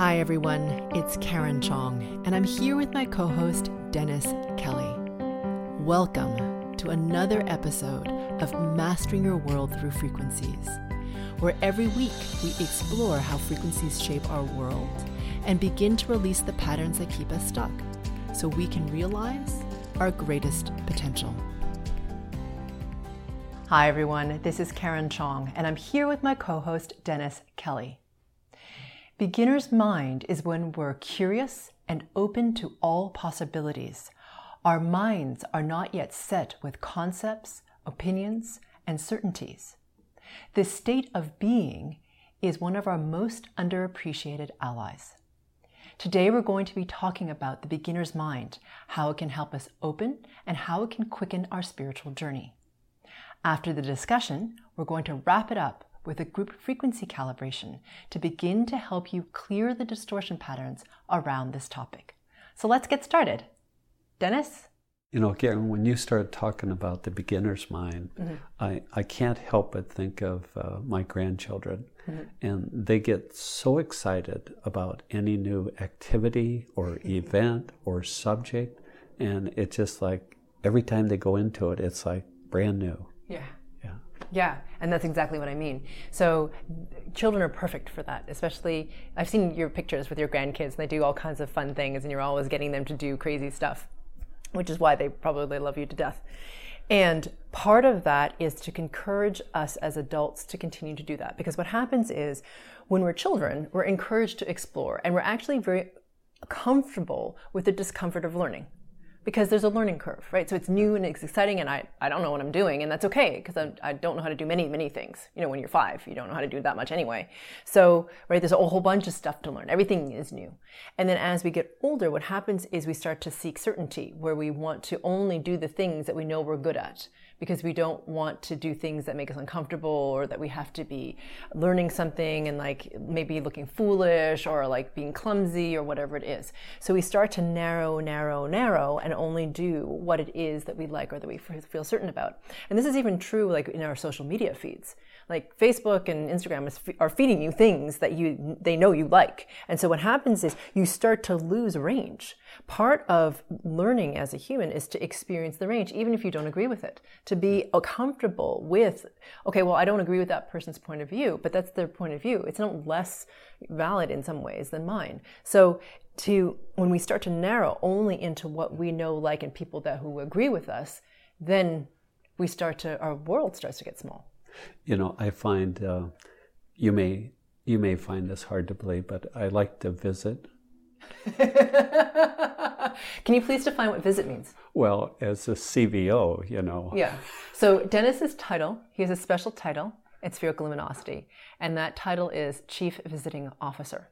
Hi, everyone. It's Karen Chong, and I'm here with my co host, Dennis Kelly. Welcome to another episode of Mastering Your World Through Frequencies, where every week we explore how frequencies shape our world and begin to release the patterns that keep us stuck so we can realize our greatest potential. Hi, everyone. This is Karen Chong, and I'm here with my co host, Dennis Kelly. Beginner's mind is when we're curious and open to all possibilities. Our minds are not yet set with concepts, opinions, and certainties. This state of being is one of our most underappreciated allies. Today, we're going to be talking about the beginner's mind, how it can help us open, and how it can quicken our spiritual journey. After the discussion, we're going to wrap it up with a group frequency calibration to begin to help you clear the distortion patterns around this topic. So let's get started. Dennis? You know, Karen, when you start talking about the beginner's mind, mm-hmm. I, I can't help but think of uh, my grandchildren. Mm-hmm. And they get so excited about any new activity or event or subject. And it's just like every time they go into it, it's like brand new. Yeah. Yeah, and that's exactly what I mean. So children are perfect for that, especially I've seen your pictures with your grandkids and they do all kinds of fun things and you're always getting them to do crazy stuff, which is why they probably love you to death. And part of that is to encourage us as adults to continue to do that because what happens is when we're children, we're encouraged to explore and we're actually very comfortable with the discomfort of learning because there's a learning curve, right? So it's new and it's exciting, and I, I don't know what I'm doing, and that's okay because I, I don't know how to do many, many things. You know, when you're five, you don't know how to do that much anyway. So, right, there's a whole bunch of stuff to learn. Everything is new. And then as we get older, what happens is we start to seek certainty where we want to only do the things that we know we're good at because we don't want to do things that make us uncomfortable or that we have to be learning something and like maybe looking foolish or like being clumsy or whatever it is. So we start to narrow, narrow, narrow and only do what it is that we like or that we feel certain about. And this is even true like in our social media feeds like Facebook and Instagram is, are feeding you things that you they know you like. And so what happens is you start to lose range. Part of learning as a human is to experience the range even if you don't agree with it. To be mm. comfortable with okay, well I don't agree with that person's point of view, but that's their point of view. It's not less valid in some ways than mine. So to when we start to narrow only into what we know like and people that who agree with us, then we start to our world starts to get small. You know, I find uh, you may you may find this hard to believe, but I like to visit. Can you please define what visit means? Well, as a CVO, you know. Yeah. So Dennis's title, he has a special title. It's Spherical Luminosity, and that title is Chief Visiting Officer.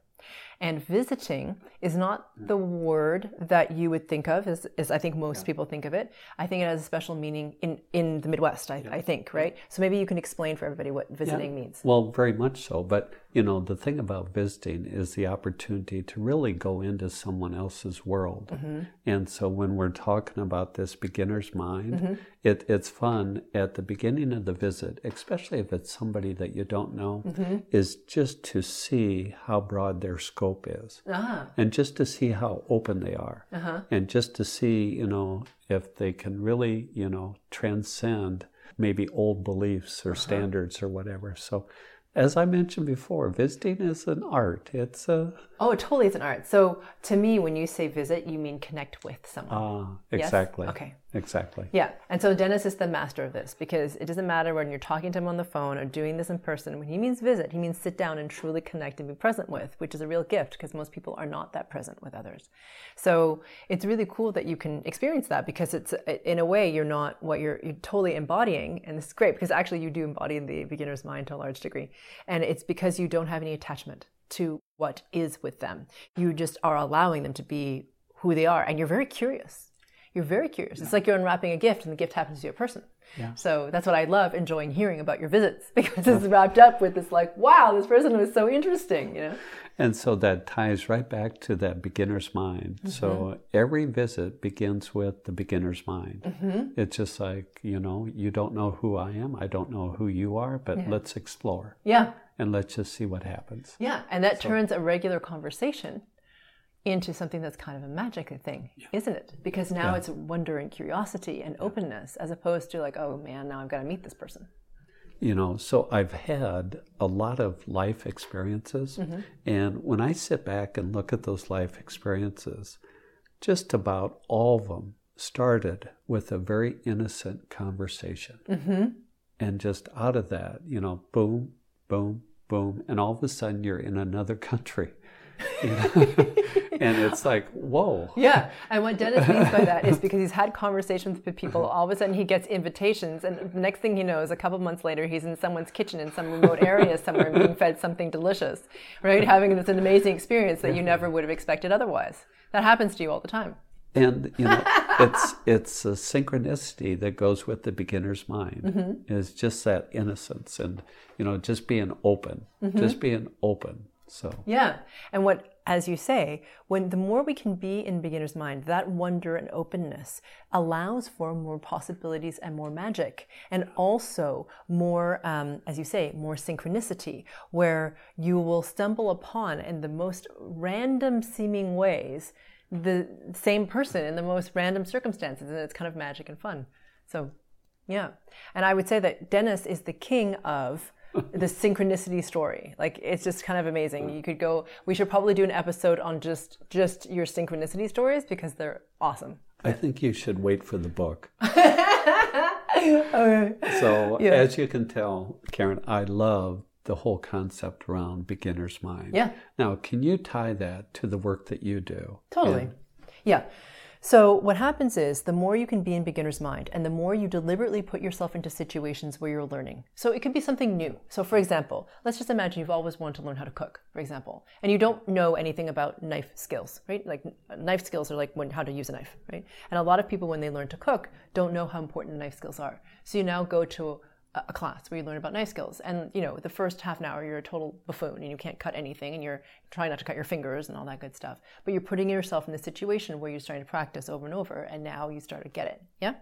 And visiting is not the word that you would think of as, as I think most yeah. people think of it. I think it has a special meaning in, in the Midwest, I, yeah. I think, right? So maybe you can explain for everybody what visiting yeah. means. Well, very much so. But, you know, the thing about visiting is the opportunity to really go into someone else's world. Mm-hmm. And so when we're talking about this beginner's mind, mm-hmm. it, it's fun at the beginning of the visit, especially if it's somebody that you don't know, mm-hmm. is just to see how broad their scope is. Uh-huh. And just to see how open they are. Uh-huh. And just to see, you know, if they can really, you know, transcend maybe old beliefs or uh-huh. standards or whatever. So as I mentioned before, visiting is an art. It's a oh, it totally is an art. So to me, when you say visit, you mean connect with someone. Ah, exactly. Yes? Okay. Exactly. Yeah, and so Dennis is the master of this because it doesn't matter when you're talking to him on the phone or doing this in person. When he means visit, he means sit down and truly connect and be present with, which is a real gift because most people are not that present with others. So it's really cool that you can experience that because it's in a way you're not what you're, you're totally embodying, and this is great because actually you do embody the beginner's mind to a large degree, and it's because you don't have any attachment to what is with them. You just are allowing them to be who they are, and you're very curious you're very curious. Yeah. It's like you're unwrapping a gift and the gift happens to be a person. Yeah. So that's what I love enjoying hearing about your visits because it's wrapped up with this like, wow, this person was so interesting, you know? And so that ties right back to that beginner's mind. Mm-hmm. So every visit begins with the beginner's mind. Mm-hmm. It's just like, you know, you don't know who I am, I don't know who you are, but yeah. let's explore. Yeah. and let's just see what happens. Yeah, and that so. turns a regular conversation into something that's kind of a magic thing, yeah. isn't it? Because now yeah. it's wonder and curiosity and openness as opposed to like, oh man, now I've got to meet this person. You know, so I've had a lot of life experiences. Mm-hmm. And when I sit back and look at those life experiences, just about all of them started with a very innocent conversation. Mm-hmm. And just out of that, you know, boom, boom, boom. And all of a sudden you're in another country. You know? and it's like, whoa. Yeah. And what Dennis means by that is because he's had conversations with people, all of a sudden he gets invitations, and the next thing he knows, a couple months later, he's in someone's kitchen in some remote area somewhere being fed something delicious, right? Having this an amazing experience that you never would have expected otherwise. That happens to you all the time. And you know, it's it's a synchronicity that goes with the beginner's mind. Mm-hmm. Is just that innocence and you know just being open, mm-hmm. just being open. So. Yeah, and what as you say, when the more we can be in beginner's mind, that wonder and openness allows for more possibilities and more magic, and also more, um, as you say, more synchronicity, where you will stumble upon in the most random seeming ways the same person in the most random circumstances, and it's kind of magic and fun. So, yeah, and I would say that Dennis is the king of the synchronicity story. Like it's just kind of amazing. You could go. We should probably do an episode on just just your synchronicity stories because they're awesome. I think you should wait for the book. okay. So yeah. as you can tell, Karen, I love the whole concept around beginner's mind. Yeah. Now, can you tie that to the work that you do? Totally. And, yeah. So, what happens is the more you can be in beginner's mind and the more you deliberately put yourself into situations where you're learning. So, it could be something new. So, for example, let's just imagine you've always wanted to learn how to cook, for example, and you don't know anything about knife skills, right? Like, knife skills are like when, how to use a knife, right? And a lot of people, when they learn to cook, don't know how important knife skills are. So, you now go to a class where you learn about knife skills. And you know the first half an hour you're a total buffoon and you can't cut anything and you're trying not to cut your fingers and all that good stuff. But you're putting yourself in the situation where you're starting to practice over and over and now you start to get it. Yeah?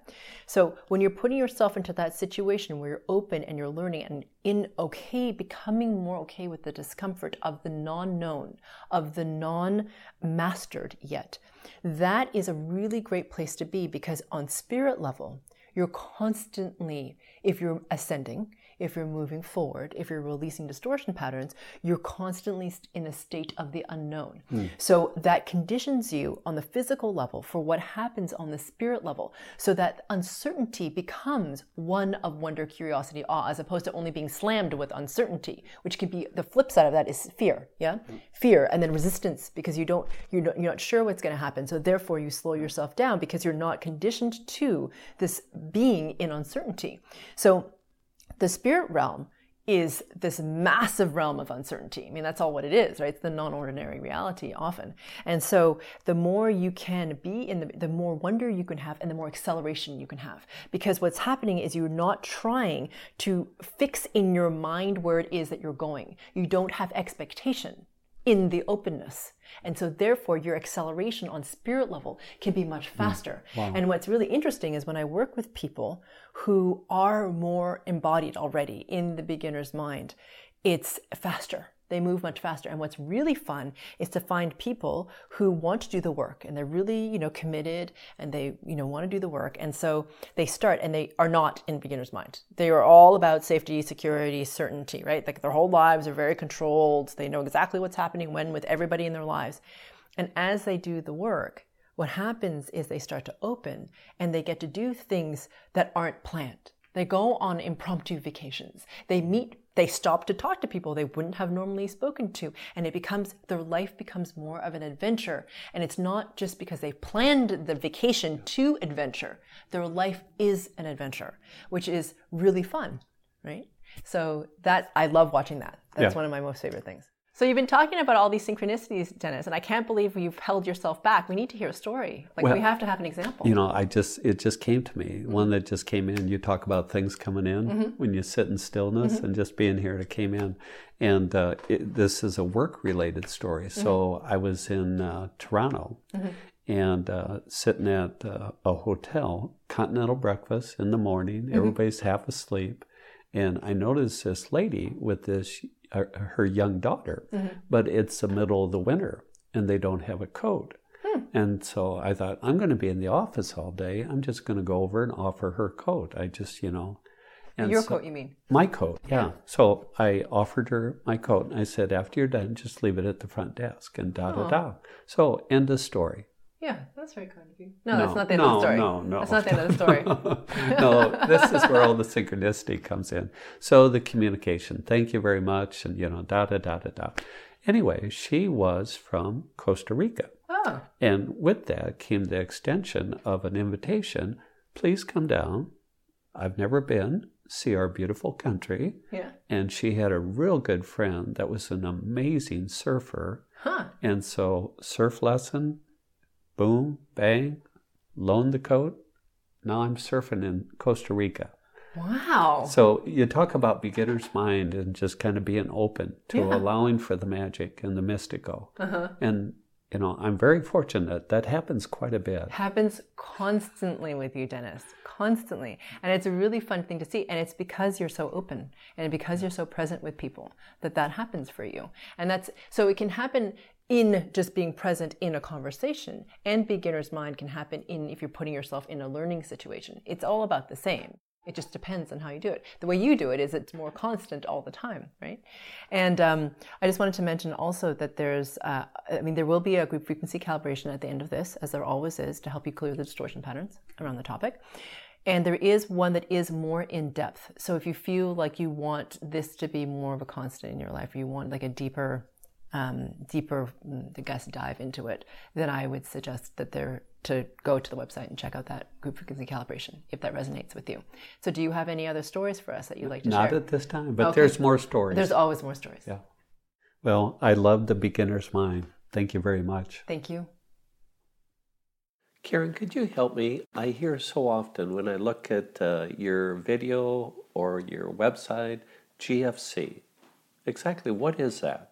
So when you're putting yourself into that situation where you're open and you're learning and in okay becoming more okay with the discomfort of the non-known of the non-mastered yet that is a really great place to be because on spirit level you're constantly if you're ascending, if you're moving forward, if you're releasing distortion patterns, you're constantly in a state of the unknown. Mm. So that conditions you on the physical level for what happens on the spirit level. So that uncertainty becomes one of wonder, curiosity, awe, as opposed to only being slammed with uncertainty, which could be the flip side of that is fear. Yeah. Mm. Fear and then resistance because you don't, you're not, you're not sure what's going to happen. So therefore you slow yourself down because you're not conditioned to this being in uncertainty. So the spirit realm is this massive realm of uncertainty. I mean, that's all what it is, right? It's the non-ordinary reality often. And so the more you can be in the, the more wonder you can have and the more acceleration you can have. Because what's happening is you're not trying to fix in your mind where it is that you're going. You don't have expectation in the openness. And so therefore your acceleration on spirit level can be much hmm. faster. Wow. And what's really interesting is when I work with people who are more embodied already in the beginner's mind, it's faster they move much faster. And what's really fun is to find people who want to do the work and they're really, you know, committed and they, you know, want to do the work. And so they start and they are not in beginner's mind. They are all about safety, security, certainty, right? Like their whole lives are very controlled. They know exactly what's happening when with everybody in their lives. And as they do the work, what happens is they start to open and they get to do things that aren't planned. They go on impromptu vacations. They meet they stop to talk to people they wouldn't have normally spoken to and it becomes their life becomes more of an adventure and it's not just because they planned the vacation to adventure their life is an adventure which is really fun right so that i love watching that that's yeah. one of my most favorite things so you've been talking about all these synchronicities, Dennis, and I can't believe you've held yourself back. We need to hear a story. Like well, we have to have an example. You know, I just it just came to me. Mm-hmm. One that just came in. You talk about things coming in mm-hmm. when you sit in stillness, mm-hmm. and just being here, it came in. And uh, it, this is a work-related story. So mm-hmm. I was in uh, Toronto, mm-hmm. and uh, sitting at uh, a hotel, continental breakfast in the morning. Mm-hmm. Everybody's half asleep. And I noticed this lady with this her, her young daughter, mm-hmm. but it's the middle of the winter and they don't have a coat. Hmm. And so I thought, I'm going to be in the office all day. I'm just going to go over and offer her coat. I just, you know. And Your so- coat, you mean? My coat, yeah. So I offered her my coat and I said, after you're done, just leave it at the front desk and da da da. So, end of story. Yeah, that's very kind of you. No, No, that's not the end no, of the story. no, no. That's not the end of the story. no, this is where all the synchronicity comes in. So the communication, thank you very much, and you know, da da da da da. Anyway, she was from Costa Rica. oh, And with that came the extension of an invitation please come down. I've never been, see our beautiful country. yeah. And she had a real good friend that was an amazing surfer. Huh. And so, surf lesson, boom, bang, loaned the coat. Now I'm surfing in Costa Rica. Wow. So, you talk about beginner's mind and just kind of being open to Yeah. allowing for the magic and the mystical. Uh-huh. And, you know, I'm very fortunate. That happens quite a bit. happens constantly with you, Dennis. Constantly. And it's a really fun thing to see. And it's because you're so open and because you're so present with people that that happens for you. And that's so it can happen in just being present in a conversation. And beginner's mind can happen in if you're putting yourself in a learning situation. It's all about the same. It just depends on how you do it. The way you do it is it's more constant all the time, right? And um, I just wanted to mention also that there's, uh, I mean, there will be a group frequency calibration at the end of this, as there always is, to help you clear the distortion patterns around the topic. And there is one that is more in depth. So if you feel like you want this to be more of a constant in your life, or you want like a deeper, um, deeper, mm, I guess, dive into it, then I would suggest that they're to go to the website and check out that group frequency calibration if that resonates with you. So, do you have any other stories for us that you'd like to Not share? Not at this time, but Okay. there's more stories. There's always more stories. Yeah. Well, I love the beginner's mind. Thank you very much. Thank you. Karen, could you help me? I hear so often when I look at uh, your video or your website, GFC. Exactly what is that?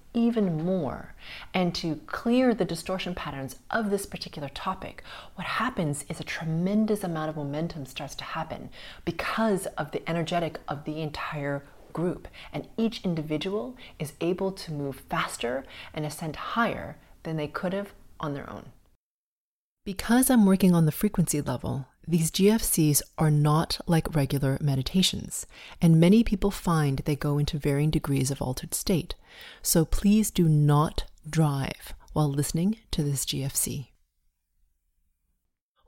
even more and to clear the distortion patterns of this particular topic, what happens is a tremendous amount of momentum starts to happen because of the energetic of the entire group. And each individual is able to move faster and ascend higher than they could have on their own. Because I'm working on the frequency level, these GFCs are not like regular meditations, and many people find they go into varying degrees of altered state. So please do not drive while listening to this GFC.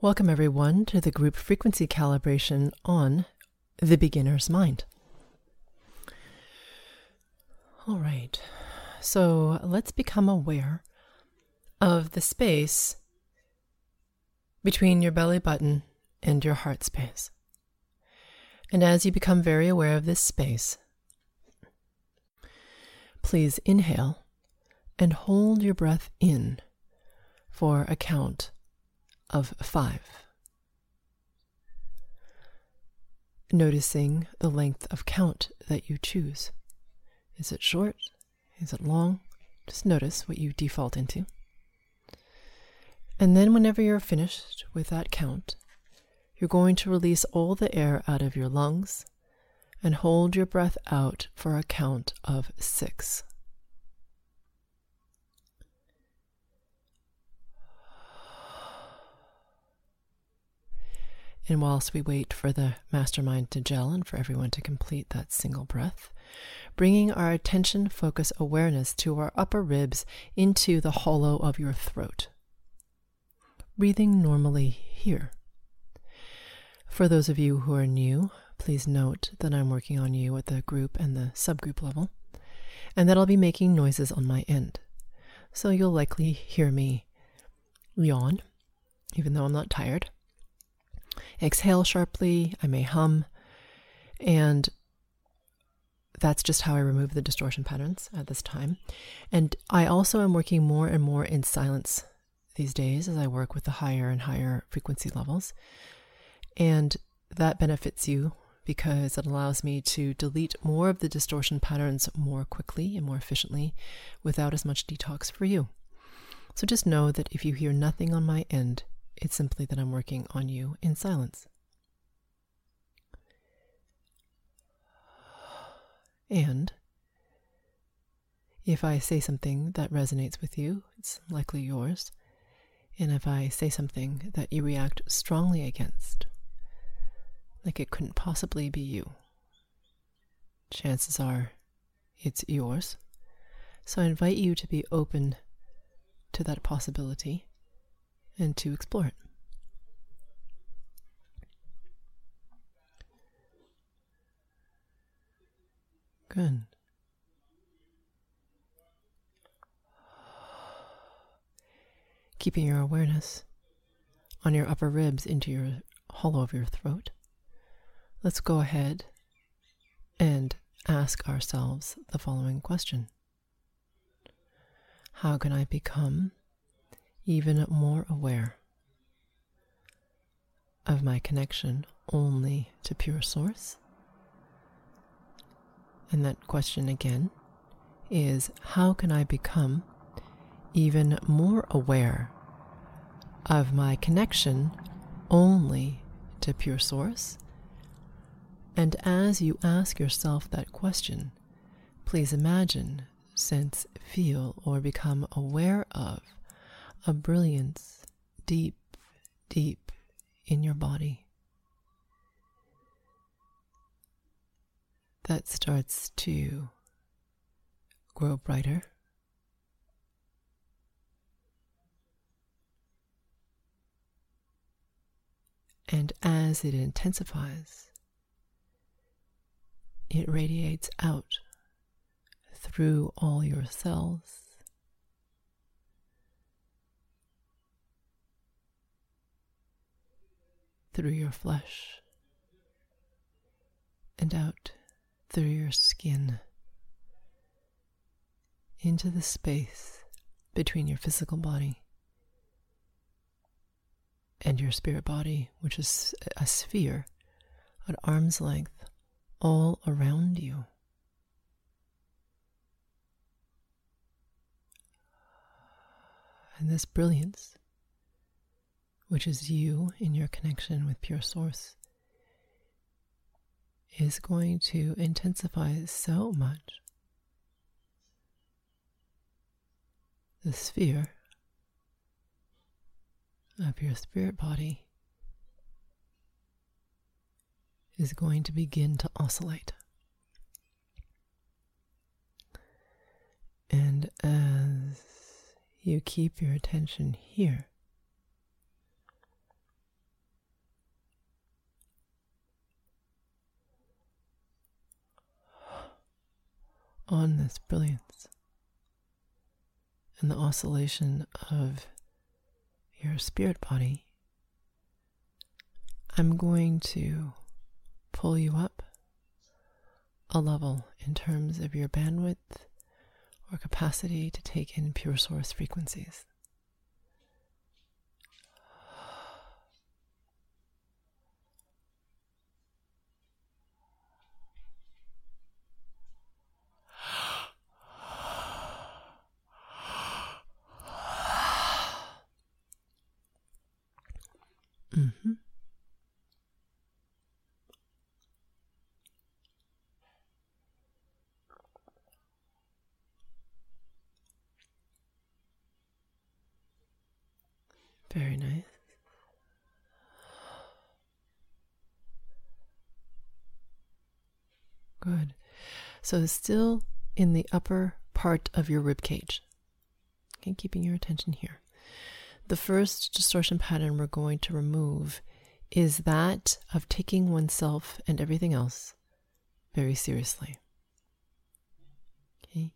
Welcome, everyone, to the group frequency calibration on the beginner's mind. All right, so let's become aware of the space between your belly button and your heart space. And as you become very aware of this space, please inhale and hold your breath in for a count of five. Noticing the length of count that you choose. Is it short? Is it long? Just notice what you default into. And then, whenever you're finished with that count, you're going to release all the air out of your lungs and hold your breath out for a count of six. And whilst we wait for the mastermind to gel and for everyone to complete that single breath, bringing our attention, focus, awareness to our upper ribs into the hollow of your throat. Breathing normally here. For those of you who are new, please note that I'm working on you at the group and the subgroup level, and that I'll be making noises on my end. So you'll likely hear me yawn, even though I'm not tired. Exhale sharply, I may hum, and that's just how I remove the distortion patterns at this time. And I also am working more and more in silence these days as I work with the higher and higher frequency levels. And that benefits you because it allows me to delete more of the distortion patterns more quickly and more efficiently without as much detox for you. So just know that if you hear nothing on my end, it's simply that I'm working on you in silence. And if I say something that resonates with you, it's likely yours. And if I say something that you react strongly against, like it couldn't possibly be you, chances are it's yours. So I invite you to be open to that possibility and to explore it. Good. Keeping your awareness on your upper ribs into your hollow of your throat, let's go ahead and ask ourselves the following question How can I become even more aware of my connection only to pure source? And that question again is how can I become even more aware of my connection only to pure source? And as you ask yourself that question, please imagine, sense, feel, or become aware of a brilliance deep, deep in your body. that starts to grow brighter. And as it intensifies, it radiates out through all your cells. Through your flesh and out through your skin into the space between your physical body and your spirit body, which is a sphere at arm's length all around you. And this brilliance, which is you in your connection with pure source, is going to intensify so much. The sphere of your spirit body is going to begin to oscillate. And as you keep your attention here, on this brilliance and the oscillation of your spirit body, I'm going to pull you up a level in terms of your bandwidth or capacity to take in pure source frequencies. Mm-hmm. Very nice. Good. So still in the upper part of your rib cage. Okay, keeping your attention here. The first distortion pattern we're going to remove is that of taking oneself and everything else very seriously. Okay?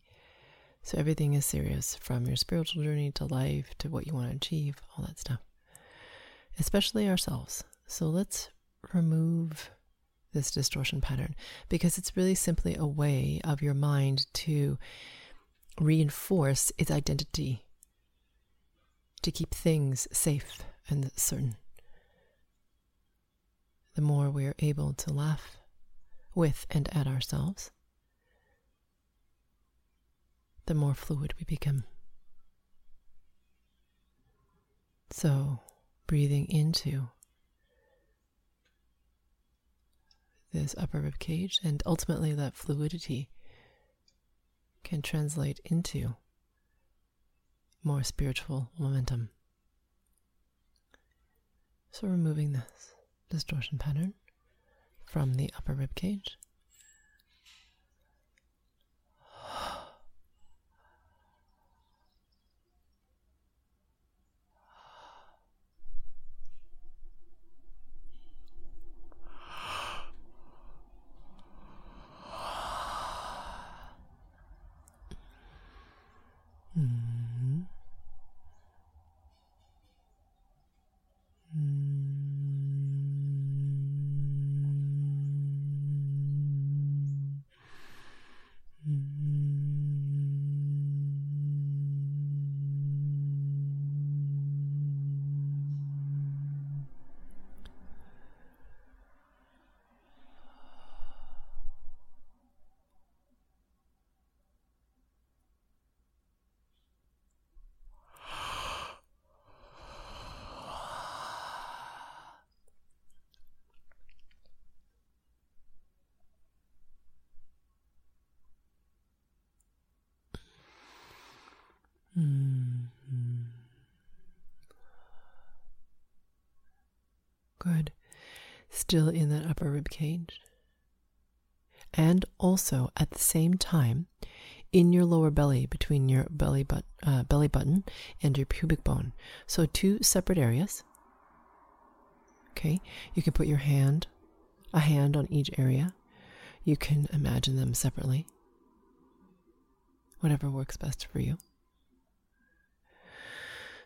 So everything is serious from your spiritual journey to life to what you want to achieve, all that stuff. Especially ourselves. So let's remove this distortion pattern because it's really simply a way of your mind to reinforce its identity to keep things safe and certain. The more we are able to laugh with and at ourselves, the more fluid we become. So, breathing into this upper rib cage, and ultimately that fluidity can translate into more spiritual momentum. So, removing this distortion pattern from the upper rib cage. Good. Still in that upper rib cage. And also at the same time, in your lower belly, between your belly, but, uh, belly button and your pubic bone. So, two separate areas. Okay, you can put your hand, a hand on each area. You can imagine them separately. Whatever works best for you.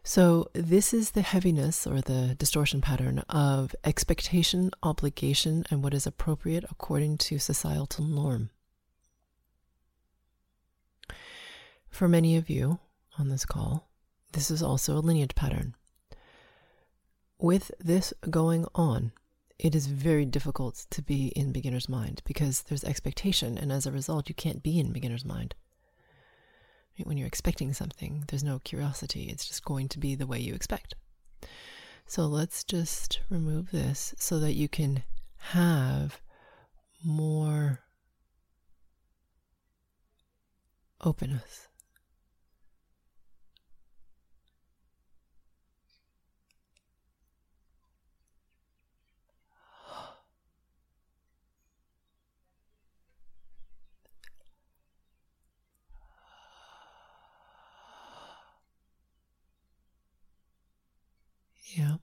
So, this is the heaviness or the distortion pattern of expectation, obligation, and what is appropriate according to societal norm. For many of you on this call, this is also a lineage pattern. With this going on, it is very difficult to be in beginner's mind because there's expectation, and as a result, you can't be in beginner's mind. When you're expecting something, there's no curiosity. It's just going to be the way you expect. So let's just remove this so that you can have more openness. Yeah.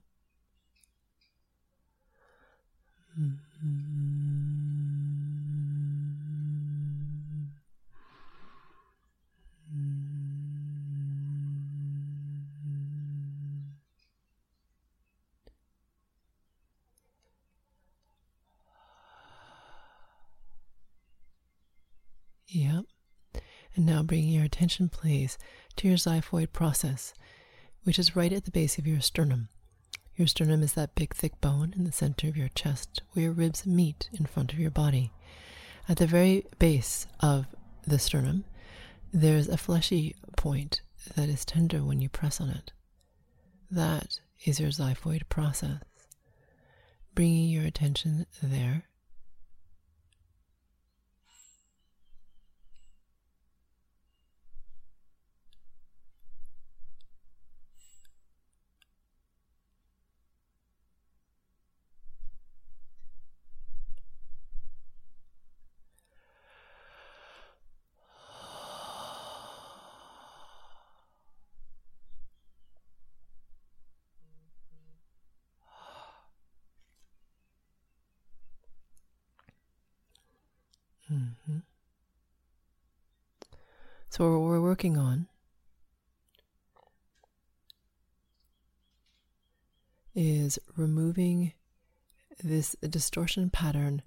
Yep. And now bringing your attention, please, to your xiphoid process, which is right at the base of your sternum. Your sternum is that big, thick bone in the center of your chest where your ribs meet in front of your body. At the very base of the sternum, there's a fleshy point that is tender when you press on it. That is your xiphoid process. Bringing your attention there Mm-hmm. So, what we're working on is removing this distortion pattern.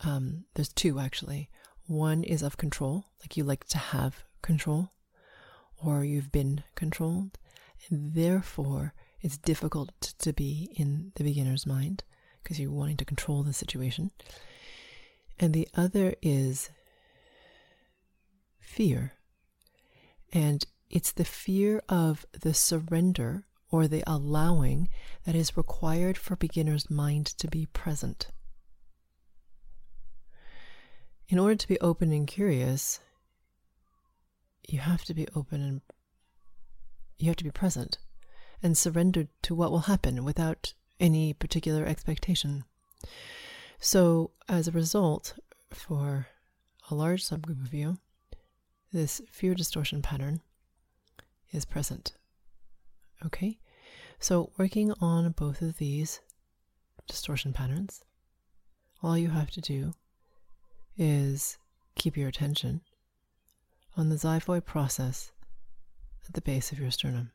Um, there's two actually. One is of control, like you like to have control, or you've been controlled, and therefore it's difficult to be in the beginner's mind because you're wanting to control the situation. And the other is fear. And it's the fear of the surrender or the allowing that is required for beginner's mind to be present. In order to be open and curious, you have to be open and you have to be present and surrendered to what will happen without any particular expectation. So, as a result, for a large subgroup of you, this fear distortion pattern is present. Okay? So, working on both of these distortion patterns, all you have to do is keep your attention on the xiphoid process at the base of your sternum.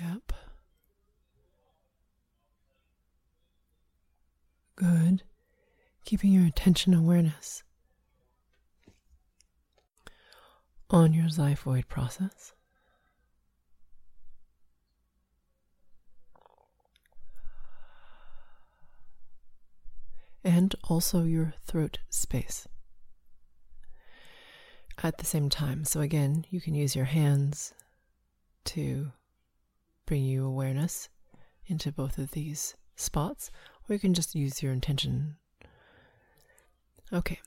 Yep. Good. Keeping your attention awareness on your xiphoid process. And also your throat space at the same time. So, again, you can use your hands to bring you awareness into both of these spots, or you can just use your intention. Okay,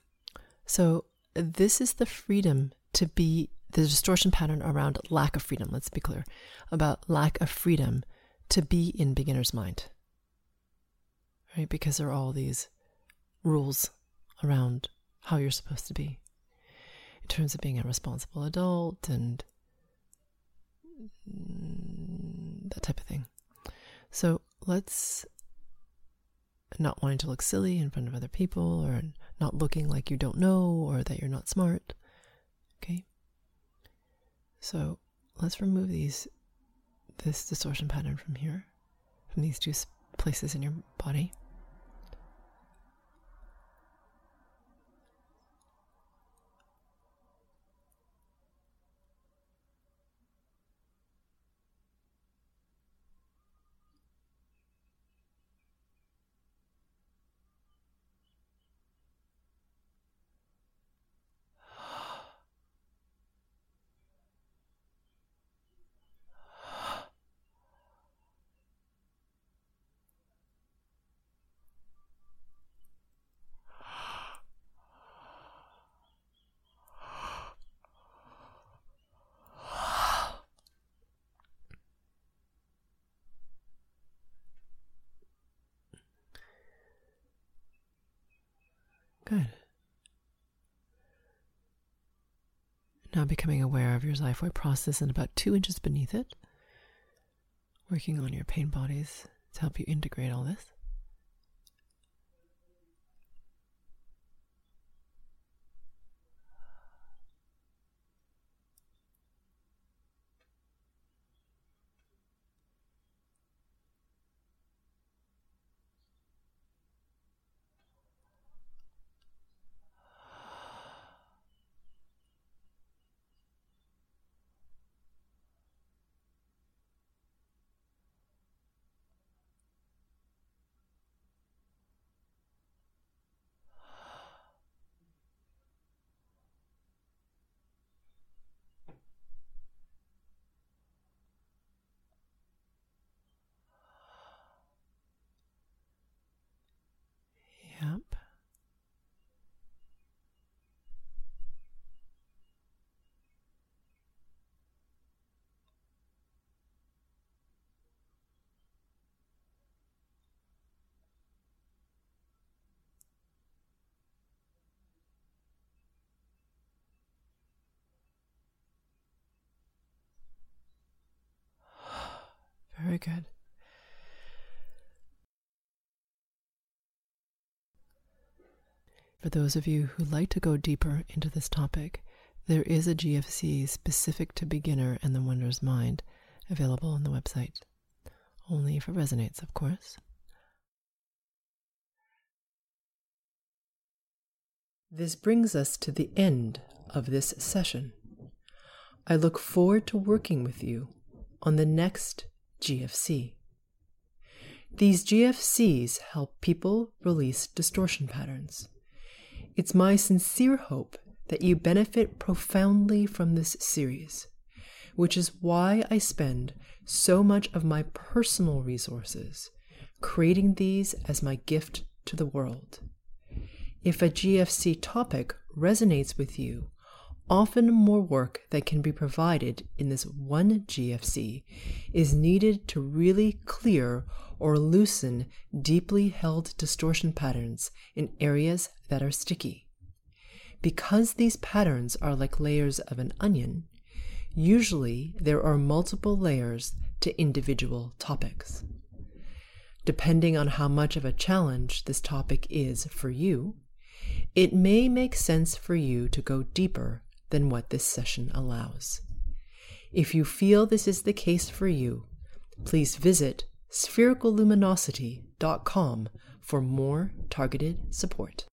so this is the freedom to be the distortion pattern around lack of freedom. Let's be clear about lack of freedom to be in beginner's mind, right? Because there are all these rules around how you're supposed to be in terms of being a responsible adult and that type of thing. So let's not wanting to look silly in front of other people or not looking like you don't know or that you're not smart. Okay? So let's remove these this distortion pattern from here, from these two places in your body. Good. Now becoming aware of your xiphoid process and about two inches beneath it, working on your pain bodies to help you integrate all this. Very good. For those of you who like to go deeper into this topic, there is a GFC specific to beginner and the wonders mind available on the website. Only if it resonates, of course. This brings us to the end of this session. I look forward to working with you on the next GFC. These GFCs help people release distortion patterns. It's my sincere hope that you benefit profoundly from this series, which is why I spend so much of my personal resources creating these as my gift to the world. If a GFC topic resonates with you, often more work that can be provided in this one GFC is needed to really clear or loosen deeply held distortion patterns in areas that are sticky. Because these patterns are like layers of an onion, usually there are multiple layers to individual topics. Depending on how much of a challenge this topic is for you, it may make sense for you to go deeper than what this session allows. If you feel this is the case for you, please visit sphericalluminosity.com for more targeted support.